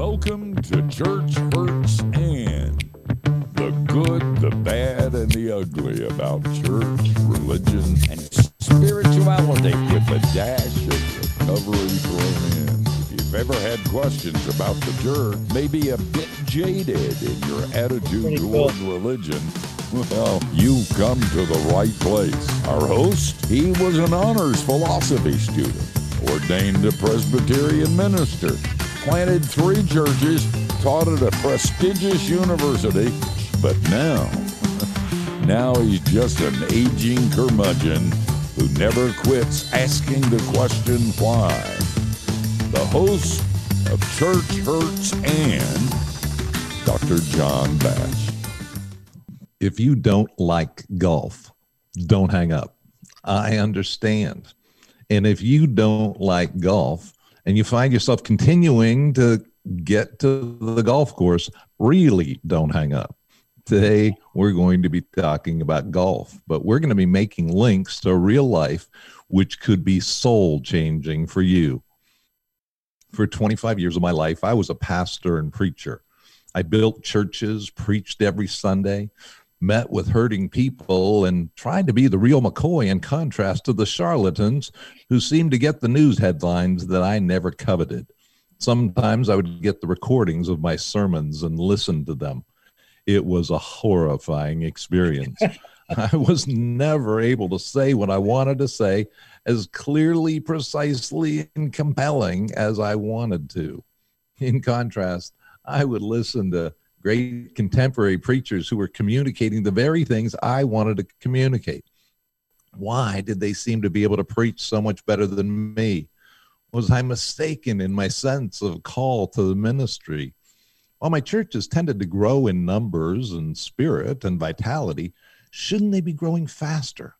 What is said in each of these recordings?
Welcome to Church Hurts and the good, the bad, and the ugly about church, religion, and spirituality with a dash of recovery thrown in. If you've ever had questions about the church, maybe a bit jaded in your attitude toward religion, well, you've come to the right place. Our host, he was an honors philosophy student, ordained a Presbyterian minister, planted three churches, taught at a prestigious university, but now, now he's just an aging curmudgeon who never quits asking the question why. The host of Church Hurts and Dr. John Bash. if you don't like golf, don't hang up. I understand. And if you don't like golf and you find yourself continuing to get to the golf course, really don't hang up. Today, we're going to be talking about golf, but we're going to be making links to real life, which could be soul changing for you. For 25 years of my life, I was a pastor and preacher. I built churches, preached every Sunday, met with hurting people and tried to be the real McCoy in contrast to the charlatans who seemed to get the news headlines that I never coveted. Sometimes I would get the recordings of my sermons and listen to them. It was a horrifying experience. I was never able to say what I wanted to say as clearly, precisely, and compelling as I wanted to. In contrast, I would listen to great contemporary preachers who were communicating the very things I wanted to communicate. Why did they seem to be able to preach so much better than me? Was I mistaken in my sense of call to the ministry? While my churches tended to grow in numbers and spirit and vitality, shouldn't they be growing faster?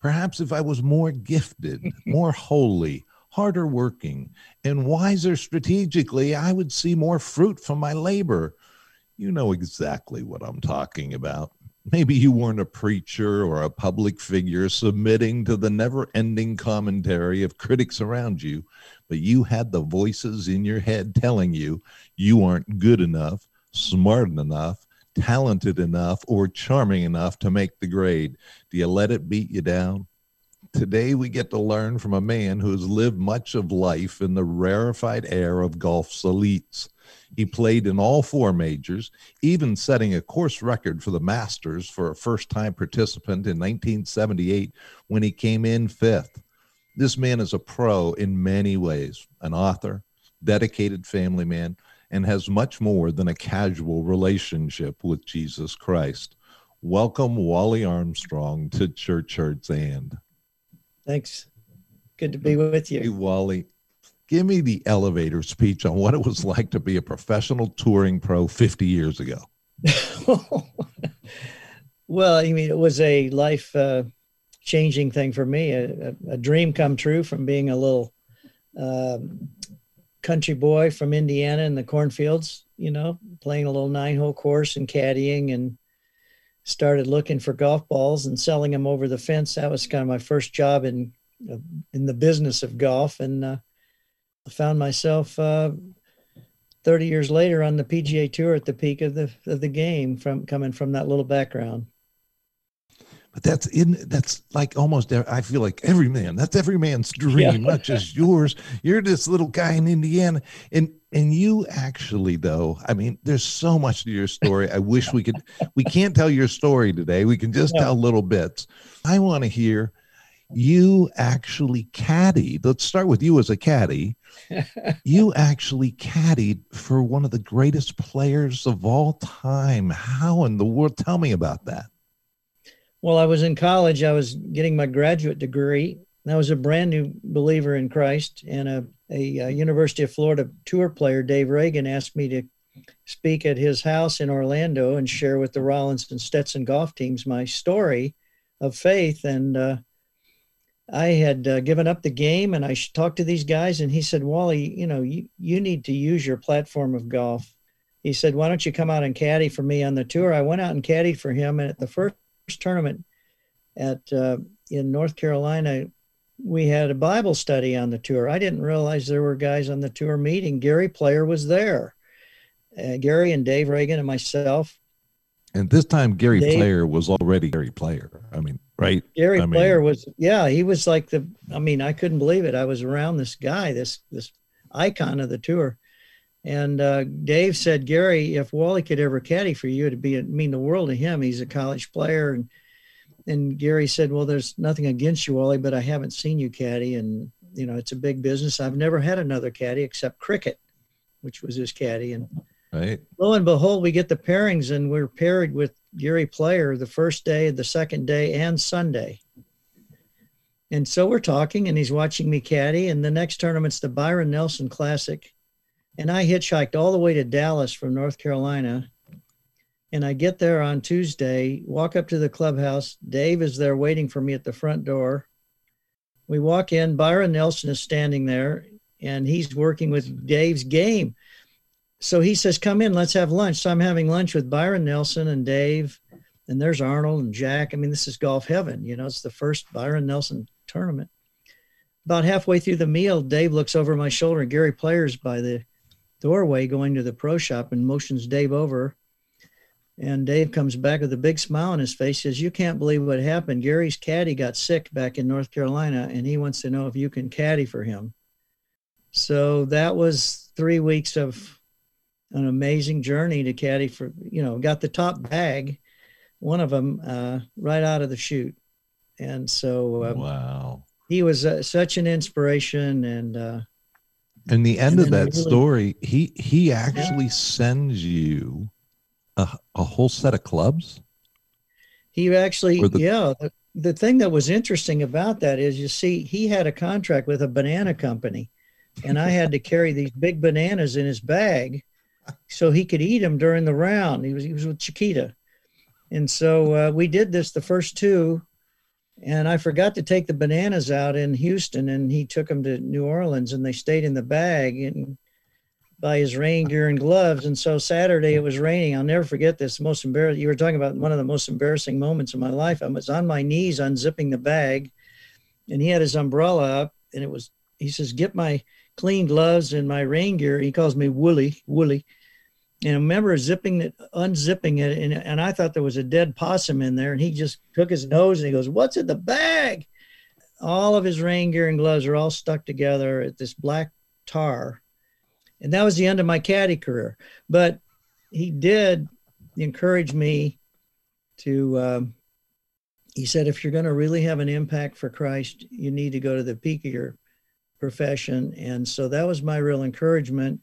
Perhaps if I was more gifted, more holy, harder working, and wiser strategically, I would see more fruit from my labor. You know exactly what I'm talking about. Maybe you weren't a preacher or a public figure submitting to the never ending commentary of critics around you, but you had the voices in your head telling you you aren't good enough, smart enough, talented enough, or charming enough to make the grade. Do you let it beat you down? Today, we get to learn from a man who has lived much of life in the rarefied air of golf's elites. He played in all four majors, even setting a course record for the Masters for a first time participant in 1978 when he came in fifth. This man is a pro in many ways an author, dedicated family man, and has much more than a casual relationship with Jesus Christ. Welcome, Wally Armstrong, to Church Hurts and. Thanks. Good to be with you. Hey. Wally, give me the elevator speech on what it was like to be a professional touring pro 50 years ago. well, I mean, it was a life uh, changing thing for me, a, a, dream come true from being a little um, country boy from Indiana in the cornfields, you know, playing a little nine hole course and caddying and started looking for golf balls and selling them over the fence. That was kind of my first job in uh, in the business of golf, and uh, I found myself uh, 30 years later on the PGA Tour at the peak of the of the game from coming from that little background. But that's in that's like almost I feel like every man that's every man's dream, Yeah. not just yours. You're this little guy in Indiana, and and you actually though I mean, there's so much to your story. I wish we could. We can't tell your story today. We can just No. tell little bits. I want to hear you actually caddied. Let's start with you as a caddy. you actually caddied for one of the greatest players of all time. How in the world? Tell me about that. Well, I was in college. I was getting my graduate degree. I was a brand new believer in Christ, and a, a, uh University of Florida tour player, Dave Ragan, asked me to speak at his house in Orlando and share with the Rollins and Stetson golf teams my story of faith. And uh, I had uh, given up the game, and I talked to these guys, and he said, "Wally, you know, you, you need to use your platform of golf." He said, "Why don't you come out and caddy for me on the tour?" I went out and caddied for him, and at the first tournament at uh, in North Carolina, we had a Bible study on the tour. I didn't realize there were guys on the tour meeting. Gary Player was there, uh, Gary and Dave Ragan and myself. And this time, Gary Dave- Player was already Gary Player. I mean, right? Gary I mean- Player was, yeah, he was like the. I mean, I couldn't believe it. I was around this guy, this this icon of the tour, and uh, Dave said, Gary, if Wally could ever caddy for you, it'd be it'd mean the world to him. He's a college player, and and Gary said, well, there's nothing against you, Wally, but I haven't seen you caddy, and you know it's a big business. I've never had another caddy except Cricket, which was his caddy, and Right. lo and behold, we get the pairings, and we're paired with Gary Player the first day, the second day, and Sunday. And so we're talking, and he's watching me caddy. And the next tournament's the Byron Nelson Classic. And I hitchhiked all the way to Dallas from North Carolina. And I get there on Tuesday, walk up to the clubhouse. Dave is there waiting for me at the front door. We walk in, Byron Nelson is standing there, and he's working with Dave's game so he says, "Come in, let's have lunch." So I'm having lunch with Byron Nelson and Dave, and there's Arnold and Jack. I mean, this is golf heaven. You know, it's the first Byron Nelson tournament. About halfway through the meal, Dave looks over my shoulder. and Gary Player's by the doorway going to the pro shop and motions Dave over. And Dave comes back with a big smile on his face. Says, "You can't believe what happened. Gary's caddy got sick back in North Carolina, and he wants to know if you can caddy for him." So that was three weeks of an amazing journey to caddy for you know got the top bag one of them uh, right out of the chute and so uh, wow. he was uh, such an inspiration and uh, And the end And of that really- story, he he actually sends you a, a whole set of clubs. he actually the- yeah the, the thing that was interesting about that is you see he had a contract with a banana company and i had to carry these big bananas in his bag so he could eat them during the round he was he was with chiquita and so uh, we did this the first two and i forgot to take the bananas out in houston and he took them to new orleans and they stayed in the bag and by his rain gear and gloves. And so Saturday it was raining. I'll never forget this. Most embarrassing. You were talking about one of the most embarrassing moments of my life. I was on my knees unzipping the bag, and he had his umbrella up, and it was. He says, "Get my clean gloves and my rain gear." He calls me Wooly, Wooly. And I remember zipping it, unzipping it, and, and I thought there was a dead possum in there. And he just took his nose and he goes, "What's in the bag?" All of his rain gear and gloves are all stuck together at this black tar and that was the end of my caddy career. But he did encourage me to. Um, he said, if you're going to really have an impact for Christ, you need to go to the peak of your profession. And so that was my real encouragement.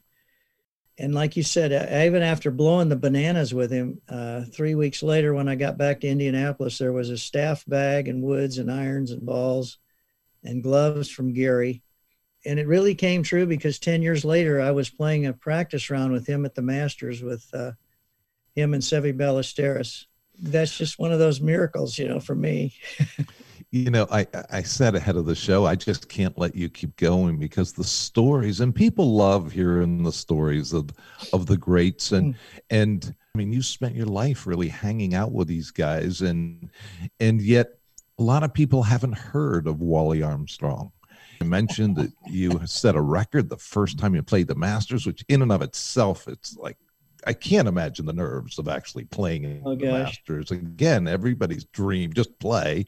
And like you said, even after blowing the bananas with him, uh, three weeks later, when I got back to Indianapolis, there was a staff bag and woods and irons and balls and gloves from Gary and it really came true because 10 years later i was playing a practice round with him at the masters with uh, him and Seve ballesteros that's just one of those miracles you know for me You know, I I said ahead of the show, I just can't let you keep going because the stories and people love hearing the stories of of the greats and mm. and I mean you spent your life really hanging out with these guys and and yet a lot of people haven't heard of Wally Armstrong. You mentioned that you set a record the first time you played the Masters, which in and of itself, it's like I can't imagine the nerves of actually playing Oh, the gosh. Masters. Again, everybody's dream, just play.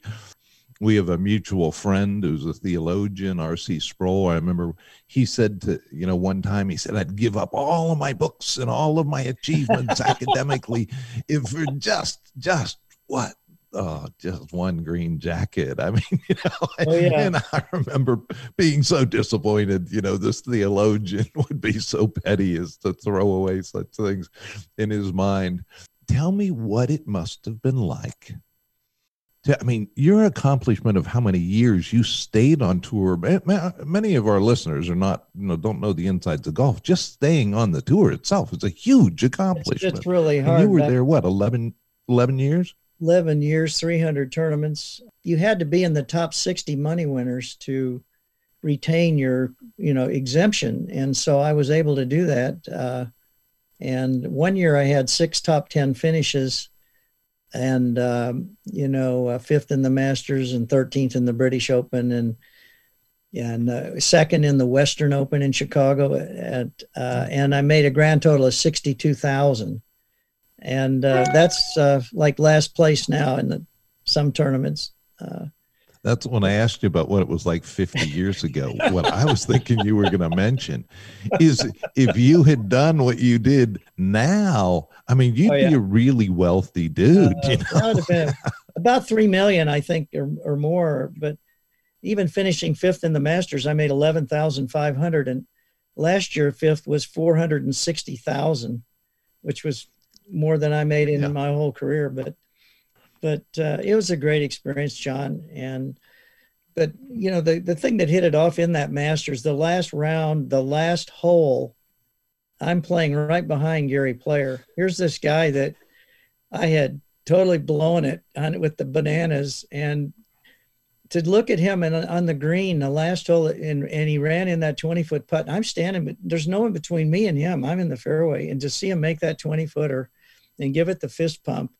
We have a mutual friend who's a theologian, R.C. Sproul. I remember he said to, you know, one time he said, I'd give up all of my books and all of my achievements academically if for just, just what? Oh, just one green jacket. I mean, you know, Oh, yeah. and I remember being so disappointed, you know, this theologian would be so petty as to throw away such things in his mind. Tell me what it must have been like. To- I mean, your accomplishment of how many years you stayed on tour. ma- ma- Many of our listeners are not, you know, don't know the insides of golf. Just staying on the tour itself is a huge it's accomplishment. just really And hard you were there, what, 11, 11 years? 11 years 300 tournaments you had to be in the top 60 money winners to retain your you know exemption and so i was able to do that uh, and one year i had six top 10 finishes and um, you know uh, fifth in the masters and 13th in the british open and and uh, second in the Western Open in Chicago. At uh, and I made a grand total of sixty two thousand, and uh, that's uh, like last place now in the, some tournaments. Uh, that's when I asked you about what it was like 50 years ago. what I was thinking you were going to mention is if you had done what you did now, I mean, you'd oh, yeah. be a really wealthy dude. Uh, you know? about 3 million, I think, or, or more. But even finishing fifth in the Masters, I made 11,500. And last year, fifth was 460,000, which was more than I made in yeah. my whole career. But but uh, it was a great experience, John. And but you know the the thing that hit it off in that Masters, the last round, the last hole, I'm playing right behind Gary Player. Here's this guy that I had totally blown it on it with the bananas and to look at him and on the green the last hole and, and he ran in that 20 foot putt i'm standing but there's no one between me and him i'm in the fairway and to see him make that 20 footer and give it the fist pump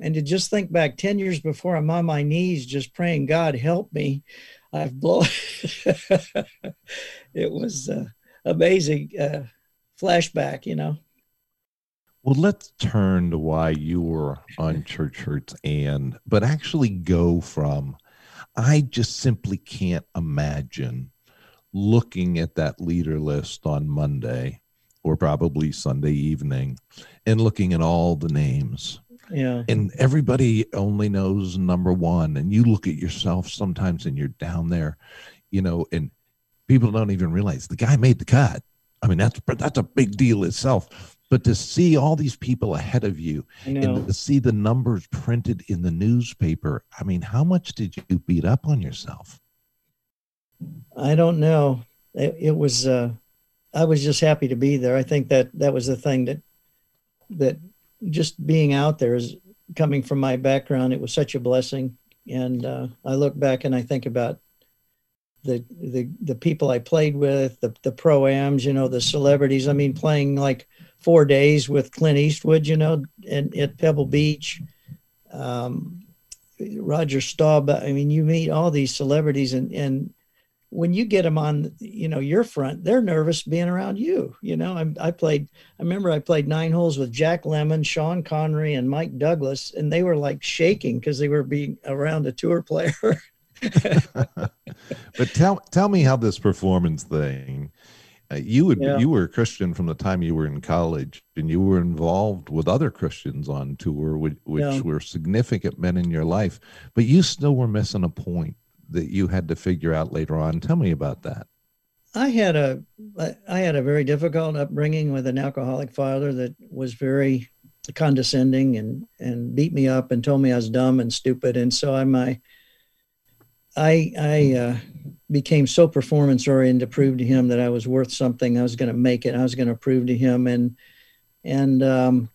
and to just think back 10 years before i'm on my knees just praying god help me i've blown it was uh, amazing uh, flashback you know? Well let's turn to why you were on church hurts and but actually go from i just simply can't imagine looking at that leader list on monday or probably sunday evening and looking at all the names yeah. And everybody only knows number one. And you look at yourself sometimes and you're down there, you know, and people don't even realize the guy made the cut. I mean, that's that's a big deal itself. But to see all these people ahead of you and to see the numbers printed in the newspaper, I mean, how much did you beat up on yourself? I don't know. It, it was uh I was just happy to be there. I think that that was the thing that that just being out there is coming from my background. It was such a blessing, and uh, I look back and I think about the the the people I played with, the the proams, you know, the celebrities. I mean, playing like four days with Clint Eastwood, you know, and at Pebble Beach. Um, Roger Staub. I mean, you meet all these celebrities, and and when you get them on, you know, your front, they're nervous being around you. You know, I, I played, I remember I played nine holes with Jack Lemmon, Sean Connery, and Mike Douglas, and they were like shaking because they were being around a tour player. but tell tell me how this performance thing. Uh, you would yeah. you were a Christian from the time you were in college, and you were involved with other Christians on tour, which, which yeah. were significant men in your life. But you still were missing a point that you had to figure out later on. Tell me about that. I had a I had a very difficult upbringing with an alcoholic father that was very condescending and and beat me up and told me I was dumb and stupid and so I my I I uh, became so performance oriented to prove to him that I was worth something. I was going to make it. I was going to prove to him and and um,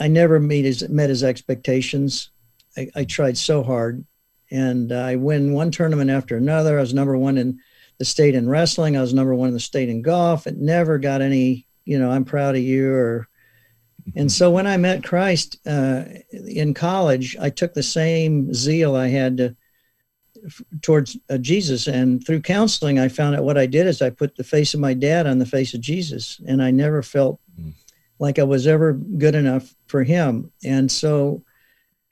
I never meet his met his expectations. I, I tried so hard and I win one tournament after another. I was number one in the state in wrestling. I was number one in the state in golf. It never got any, you know, I'm proud of you or. And so when I met Christ uh, in college, I took the same zeal I had to, towards uh, Jesus. And through counseling, I found out what I did is I put the face of my dad on the face of Jesus, and I never felt mm. like I was ever good enough for him. And so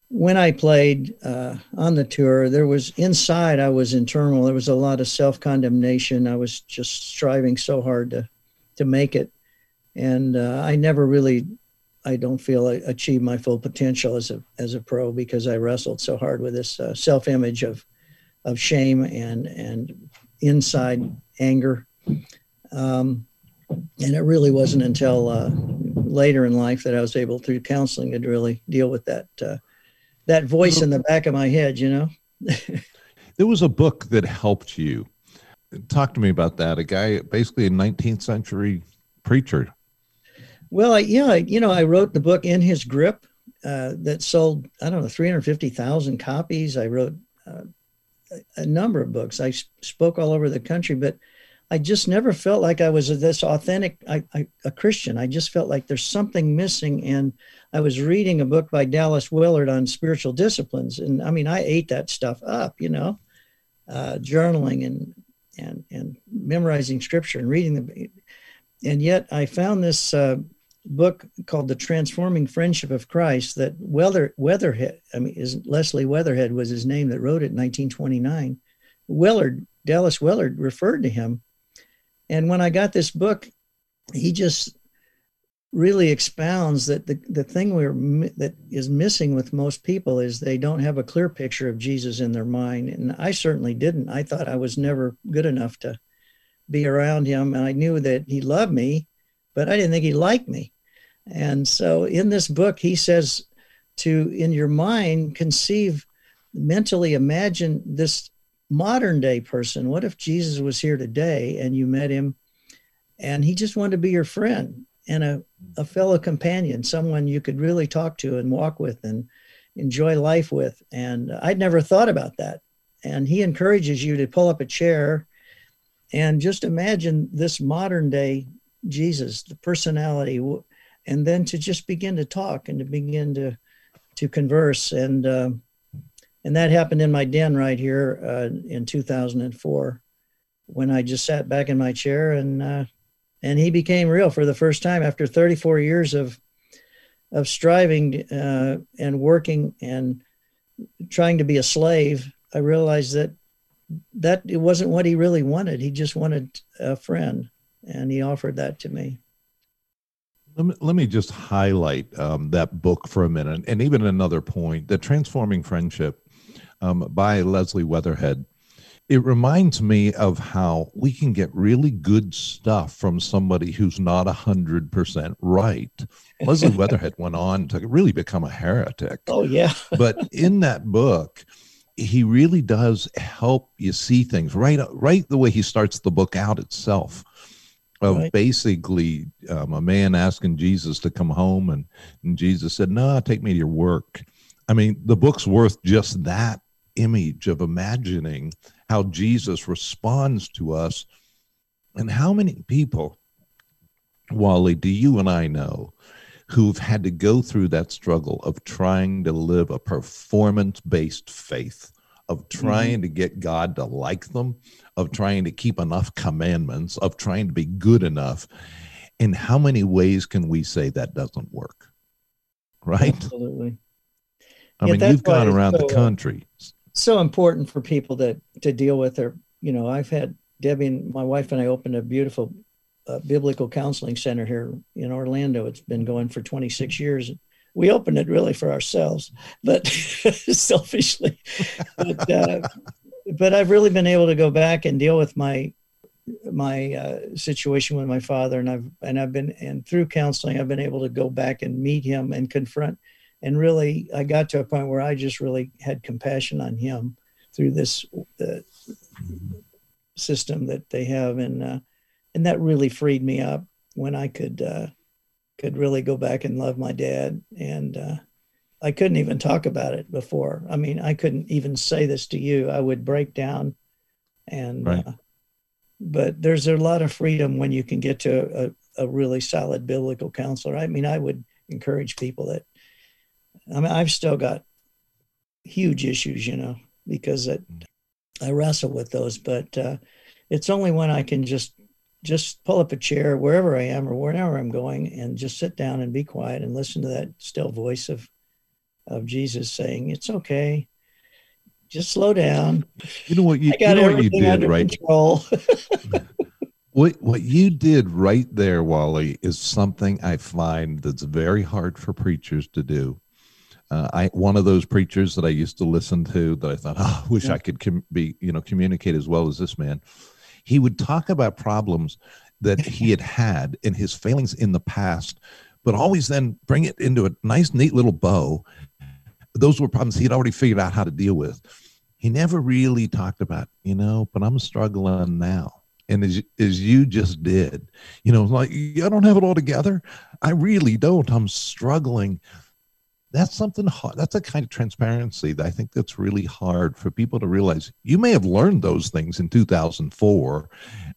when I played uh, on the tour, there was inside I was in turmoil. There was a lot of self condemnation. I was just striving so hard to to make it, and uh, I never really, I don't feel I achieved my full potential as a as a pro because I wrestled so hard with this uh, self image of of shame and and inside anger. Um, and it really wasn't until uh, later in life that I was able through counseling to really deal with that uh, that voice in the back of my head, you know. there was a book that helped you. Talk to me about that. A guy, basically a 19th century preacher. Well, I, yeah, you know, I wrote the book in his grip uh, that sold, I don't know, 350,000 copies. I wrote uh, a number of books. I spoke all over the country, but I just never felt like I was this authentic I, I, a Christian. I just felt like there's something missing. And I was reading a book by Dallas Willard on spiritual disciplines, and I mean, I ate that stuff up, you know, uh, journaling and and and memorizing scripture and reading the and yet I found this uh, book called The Transforming Friendship of Christ that Weather Weatherhead, I mean, is Leslie Weatherhead was his name that wrote it in 1929. Willard, Dallas Willard referred to him. And when I got this book, he just really expounds that the, the thing we're that is missing with most people is they don't have a clear picture of Jesus in their mind. And I certainly didn't. I thought I was never good enough to be around him. And I knew that he loved me, but I didn't think he liked me. And so in this book, he says to, in your mind, conceive, mentally imagine this modern day person. What if Jesus was here today and you met him and he just wanted to be your friend and a, a fellow companion, someone you could really talk to and walk with and enjoy life with? And I'd never thought about that. And he encourages you to pull up a chair and just imagine this modern day Jesus, the personality, and then to just begin to talk and to begin to to converse and uh, and that happened in my den right here uh, in 2004 when I just sat back in my chair and uh, and he became real for the first time after 34 years of of striving uh, and working and trying to be a slave. I realized that that it wasn't what he really wanted. He just wanted a friend, and he offered that to me. Let me, let me just highlight um, that book for a minute, and even another point: the Transforming Friendship um, by Leslie Weatherhead. It reminds me of how we can get really good stuff from somebody who's not a hundred percent right. Leslie Weatherhead went on to really become a heretic. Oh yeah. but in that book, he really does help you see things right right the way he starts the book out itself of right. basically um, a man asking jesus to come home and, and jesus said no take me to your work i mean the book's worth just that image of imagining how jesus responds to us and how many people wally do you and i know who've had to go through that struggle of trying to live a performance based faith, of trying mm-hmm. to get God to like them, of trying to keep enough commandments, of trying to be good enough. In how many ways can we say that doesn't work? Right? Absolutely. I yeah, mean, you've gone around so, the uh, country. So important for people to to deal with their, you know, I've had Debbie and my wife and I opened a beautiful uh, biblical counseling center here in Orlando. It's been going for 26 years. We opened it really for ourselves, but selfishly. But, uh, but I've really been able to go back and deal with my my uh, situation with my father, and I've and I've been and through counseling, I've been able to go back and meet him and confront. And really, I got to a point where I just really had compassion on him through this uh, system that they have, and uh, and that really freed me up when I could uh, could really go back and love my dad. And uh, I couldn't even talk about it before. I mean, I couldn't even say this to you. I would break down, and right. uh, but there's a lot of freedom when you can get to a, a really solid biblical counselor. I mean, I would encourage people that. I mean, I've still got huge issues, you know, because it, I wrestle with those, but uh, it's only when I can just just pull up a chair wherever I am or wherever I'm going and just sit down and be quiet and listen to that still voice of of Jesus saying, "It's okay. Just slow down." You know what you, you know what you did, right? what what you did right there, Wally, is something I find that's very hard for preachers to do. Uh, I one of those preachers that I used to listen to that I thought, oh, I wish yeah. I could com- be, you know, communicate as well as this man he would talk about problems that he had had in his failings in the past, but always then bring it into a nice, neat little bow. Those were problems he'd already figured out how to deal with. He never really talked about, you know, but I'm struggling now. And as, as you just did, you know, like, I don't have it all together. I really don't. I'm struggling that's something hard. That's a kind of transparency that I think that's really hard for people to realize. You may have learned those things in 2004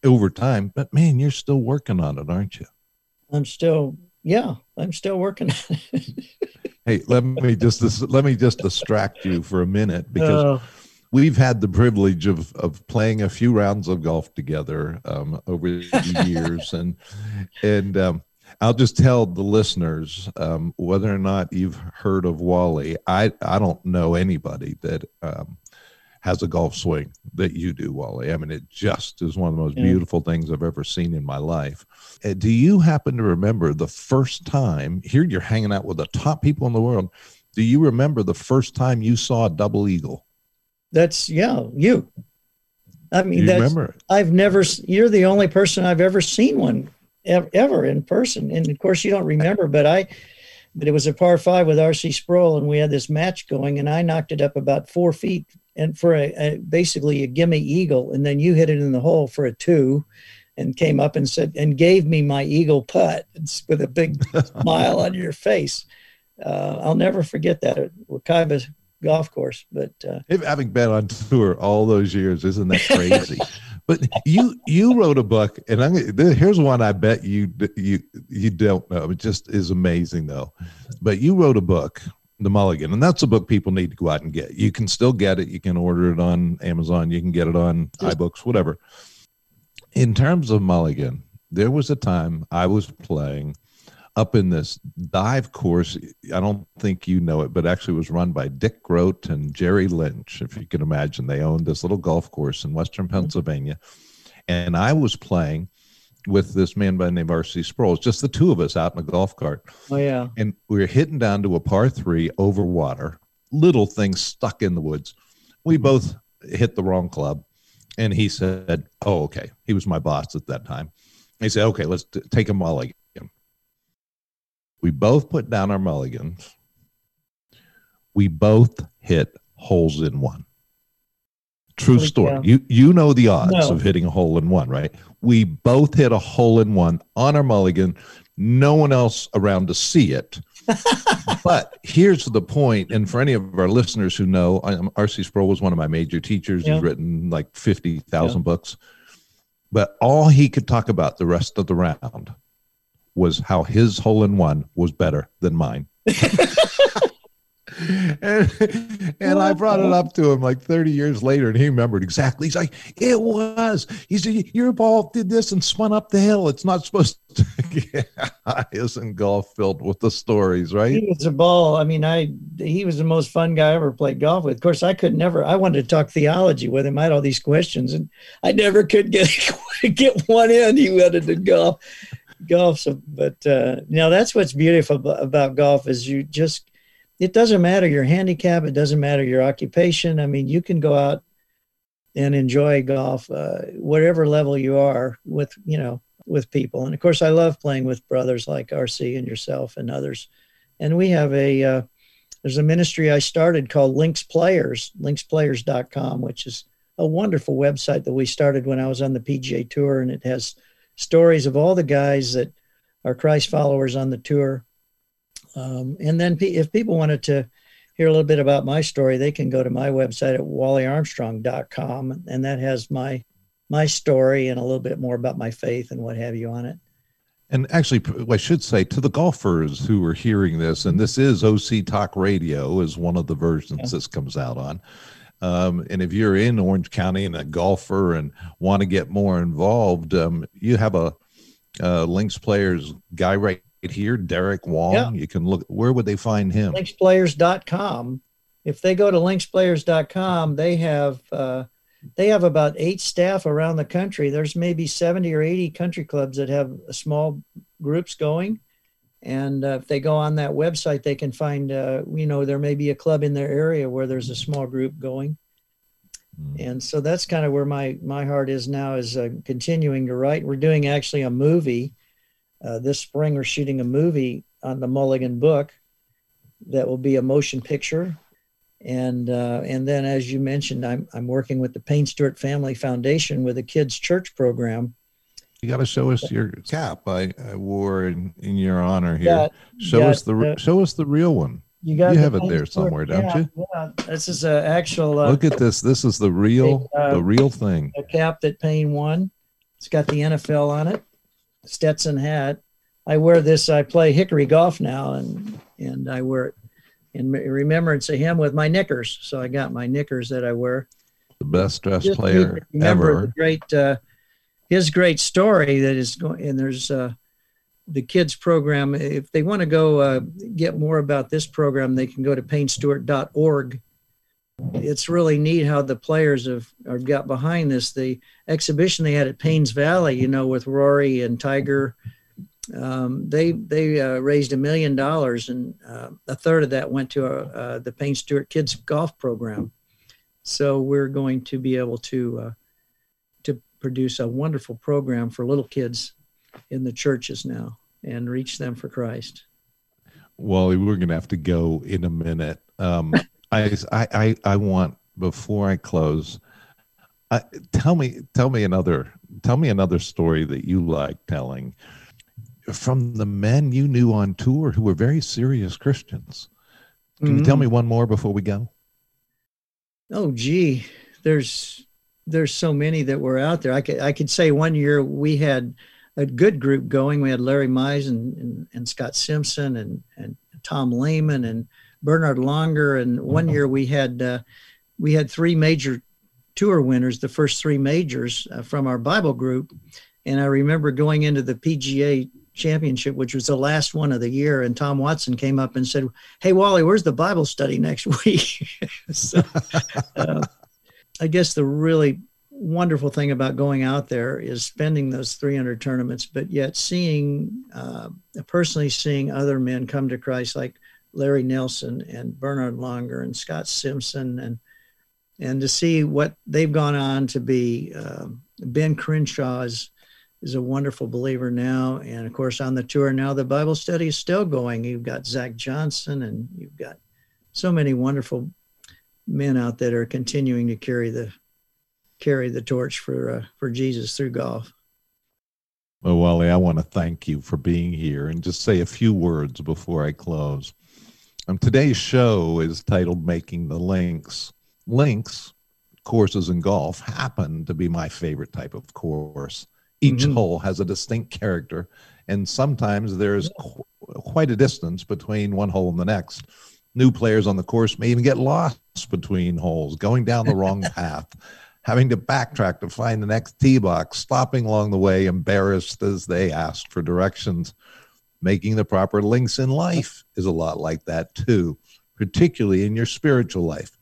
over time, but man, you're still working on it, aren't you? I'm still, yeah, I'm still working on it. hey, let me just let me just distract you for a minute because uh, we've had the privilege of of playing a few rounds of golf together um, over the years, and and um, I'll just tell the listeners um, whether or not you've heard of Wally. I I don't know anybody that um, has a golf swing that you do, Wally. I mean, it just is one of the most yeah. beautiful things I've ever seen in my life. Uh, do you happen to remember the first time here you're hanging out with the top people in the world? Do you remember the first time you saw a double eagle? That's yeah, you. I mean, that's, remember I've never. You're the only person I've ever seen one ever in person, and of course you don't remember, but I. But it was a par five with R.C. Sproul, and we had this match going, and I knocked it up about four feet, and for a, a basically a gimme eagle, and then you hit it in the hole for a two, and came up and said and gave me my eagle putt with a big smile on your face. Uh, I'll never forget that at Wekiva golf course. But uh, having been on tour all those years, isn't that crazy? but you you wrote a book, and I'm here's one I bet you you you don't know. It just is amazing though. But you wrote a book, The Mulligan, and that's a book people need to go out and get. You can still get it. You can order it on Amazon. You can get it on iBooks, whatever. In terms of Mulligan, there was a time I was playing up in this dive course. I don't think you know it, but actually was run by Dick Groat and Jerry Lynch. If you can imagine, they owned this little golf course in Western mm-hmm. Pennsylvania, and I was playing with this man by the name of R.C. Sproul. Just the two of us out in a golf cart. Oh yeah, and we were hitting down to a par three over water. Little thing stuck in the woods. We mm-hmm. both hit the wrong club, and he said, "Oh, okay." He was my boss at that time. He said, "Okay, let's t- take a mulligan." We both put down our mulligans. We both hit holes in one. True story. Yeah. You you know the odds no. of hitting a hole in one, right? We both hit a hole in one on our mulligan. No one else around to see it. but here's the point, and for any of our listeners who know, um, R.C. Sproul was one of my major teachers. Yeah. He's written like fifty thousand yeah. books, but all he could talk about the rest of the round was how his hole in one was better than mine. and, and I brought it up to him like 30 years later, and he remembered exactly. He's like, "It was." He said, "Your ball did this and spun up the hill. It's not supposed to." yeah, isn't golf filled with the stories, right? He was a ball. I mean, I he was the most fun guy I ever played golf with. Of course, I could never. I wanted to talk theology with him. I had all these questions, and I never could get get one in. He wanted to golf golf. So, but uh, know, that's what's beautiful about, about golf is you just, it doesn't matter your handicap. It doesn't matter your occupation. I mean, you can go out and enjoy golf, uh, whatever level you are with, you know, with people. And of course, I love playing with brothers like RC and yourself and others. And we have a, uh, there's a ministry I started called Links Players, linksplayers.com, which is a wonderful website that we started when I was on the PGA Tour. And it has stories of all the guys that are Christ followers on the tour. Um, and then if people wanted to hear a little bit about my story, they can go to my website at wallyarmstrong.com, and that has my my story and a little bit more about my faith and what have you on it. And actually, I should say to the golfers who are hearing this, and this is OC Talk Radio, is one of the versions yeah. this comes out on. Um, and if you're in Orange County and a golfer and want to get more involved, um, you have a, a links players guy right here, Derek Wong. Yeah. You can look. Where would they find him? Linksplayers.com. If they go to linksplayers.com, they have uh, they have about eight staff around the country. There's maybe 70 or 80 country clubs that have small groups going. And uh, if they go on that website, they can find, uh, you know, there may be a club in their area where there's a small group going. Mm. And so that's kind of where my my heart is now is uh, continuing to write. We're doing actually a movie uh, this spring. We're shooting a movie on the Mulligan book that will be a motion picture. And uh, and then, as you mentioned, I'm I'm working with the Payne Stewart Family Foundation with a kids church program you got to show us your cap I, I wore in, in, your honor here. Got, show us the, the, show us the real one. You got you have it there somewhere, don't yeah, you? Yeah, this is an actual. Uh, Look at this. This is the real uh, the real thing. A cap that Payne won. It's got the NFL on it. Stetson hat. I wear this. I play hickory golf now, and and I wear it in remembrance of him with my knickers. So I got my knickers that I wear. the best dressed player ever. great, uh, his great story that is going, and there's uh, the kids program. If they want to go uh, get more about this program, they can go to paynestewart.org. It's really neat how the players have, have got behind this. The exhibition they had at Paynes Valley, you know, with Rory and Tiger, um, they they uh, raised a million dollars, and uh, a third of that went to uh, the Payne Stewart Kids Golf Program. So we're going to be able uh, to produce a wonderful program for little kids in the churches now and reach them for Christ. Wally, we're going to have to go in a minute. Um, I, I I want before I close. Uh, tell me tell me another tell me another story that you like telling from the men you knew on tour who were very serious Christians. Can mm-hmm. you tell mm-hmm. me one more before we go? Oh, gee, there's there's so many that were out there. I could I could say one year we had a good group going. We had Larry Mize and, and, and Scott Simpson and and Tom Lehman and Bernhard Langer. And one mm-hmm. year we had uh, we had three major tour winners, the first three majors uh, from our Bible group. And I remember going into the PGA championship, which was the last one of the year. And Tom Watson came up and said, Hey, Wally, where's the Bible study next week? so, uh, I guess the really wonderful thing about going out there is spending those 300 tournaments, but yet seeing, uh, personally seeing other men come to Christ like Larry Nelson and Bernhard Langer and Scott Simpson and and to see what they've gone on to be. Uh, ben Crenshaw's is a wonderful believer now. And of course, on the tour now, the Bible study is still going. You've got Zach Johnson, and you've got so many wonderful men out that are continuing to carry the carry the torch for uh, for Jesus through golf. Well, Wally, I want to thank you for being here and just say a few words before I close. Um, today's show is titled "Making the Links." Links courses in golf happen to be my favorite type of course. Each mm-hmm. hole has a distinct character, and sometimes there's qu- quite a distance between one hole and the next. New players on the course may even get lost between holes, going down the wrong path, having to backtrack to find the next tee box, stopping along the way, embarrassed as they ask for directions. Making the proper links in life is a lot like that too, particularly in your spiritual life.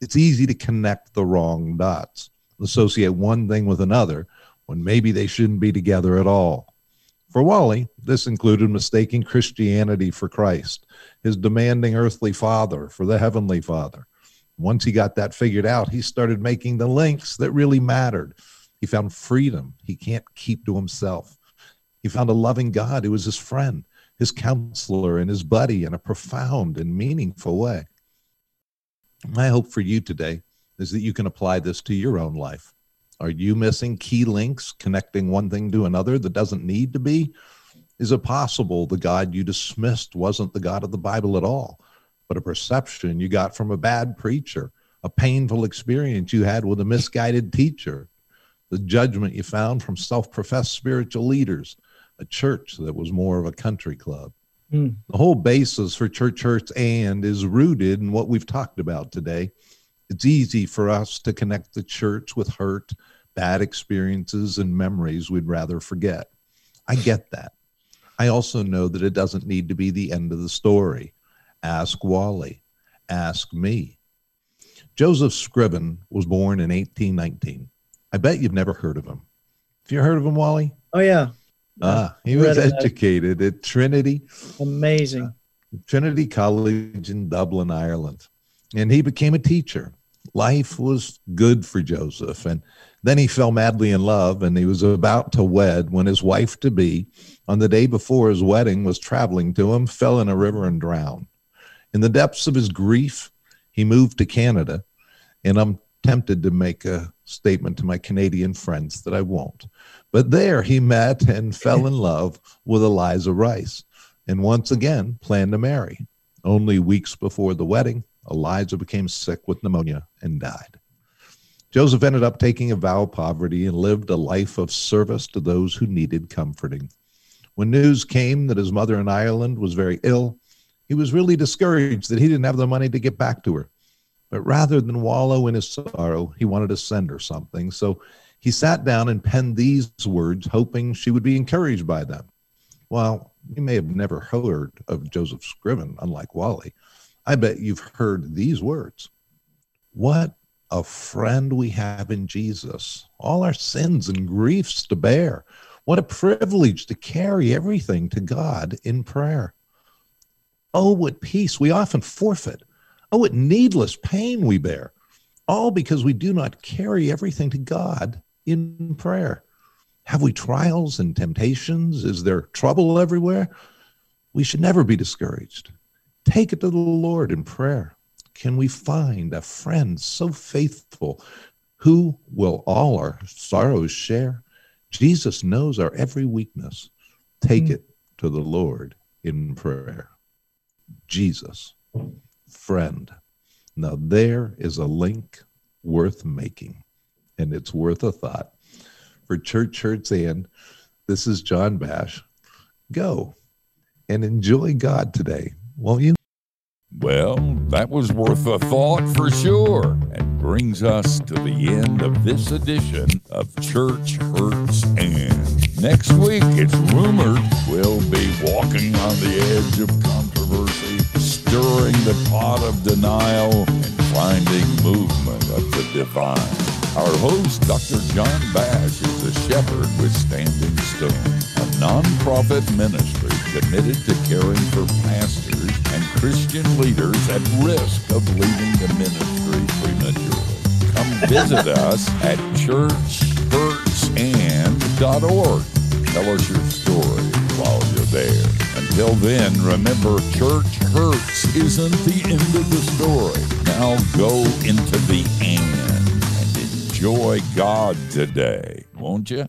It's easy to connect the wrong dots, associate one thing with another when maybe they shouldn't be together at all. For Wally, this included mistaking Christianity for Christ, his demanding earthly father for the heavenly father. Once he got that figured out, he started making the links that really mattered. He found freedom he can't keep to himself. He found a loving God who was his friend, his counselor, and his buddy in a profound and meaningful way. My hope for you today is that you can apply this to your own life. Are you missing key links connecting one thing to another that doesn't need to be? Is it possible the God you dismissed wasn't the God of the Bible at all, but a perception you got from a bad preacher, a painful experience you had with a misguided teacher, the judgment you found from self professed spiritual leaders, a church that was more of a country club? Mm. The whole basis for church hurts and is rooted in what we've talked about today. It's easy for us to connect the church with hurt bad experiences and memories we'd rather forget. I get that. I also know that it doesn't need to be the end of the story. Ask Wally. Ask me. Joseph Scriven was born in 1819. I bet you've never heard of him. Have you heard of him, Wally? Oh, yeah. Ah, he was educated at Trinity. Amazing. Uh, Trinity College in Dublin, Ireland. And he became a teacher. Life was good for Joseph. And then he fell madly in love and he was about to wed when his wife to be, on the day before his wedding, was traveling to him, fell in a river and drowned. In the depths of his grief, he moved to Canada. And I'm tempted to make a statement to my Canadian friends that I won't. But there he met and fell in love with Eliza Rice and once again planned to marry. Only weeks before the wedding, Eliza became sick with pneumonia and died. Joseph ended up taking a vow of poverty and lived a life of service to those who needed comforting. When news came that his mother in Ireland was very ill, he was really discouraged that he didn't have the money to get back to her. But rather than wallow in his sorrow, he wanted to send her something. So he sat down and penned these words, hoping she would be encouraged by them. Well, you may have never heard of Joseph Scriven, unlike Wally. I bet you've heard these words. What a friend we have in Jesus, all our sins and griefs to bear. What a privilege to carry everything to God in prayer. Oh, what peace we often forfeit. Oh, what needless pain we bear. All because we do not carry everything to God in prayer. Have we trials and temptations? Is there trouble everywhere? We should never be discouraged. Take it to the Lord in prayer. Can we find a friend so faithful who will all our sorrows share? Jesus knows our every weakness. Take mm. it to the Lord in prayer. Jesus, friend. Now, there is a link worth making, and it's worth a thought. For Church Hurts and this is John Bash. Go and enjoy God today, won't you? Well, that was worth a thought for sure, and brings us to the end of this edition of Church Hurts and. Next week, it's rumored we'll be walking on the edge of controversy, stirring the pot of denial, and finding movement of the divine. Our host, Dr. John Bash, is a shepherd with Standing Stone, a nonprofit ministry committed to caring for pastors and Christian leaders at risk of leaving the ministry prematurely. Come visit us at churchhurtsand.org. Tell us your story while you're there. Until then, remember, church hurts isn't the end of the story. Now go into the end enjoy God today, won't you?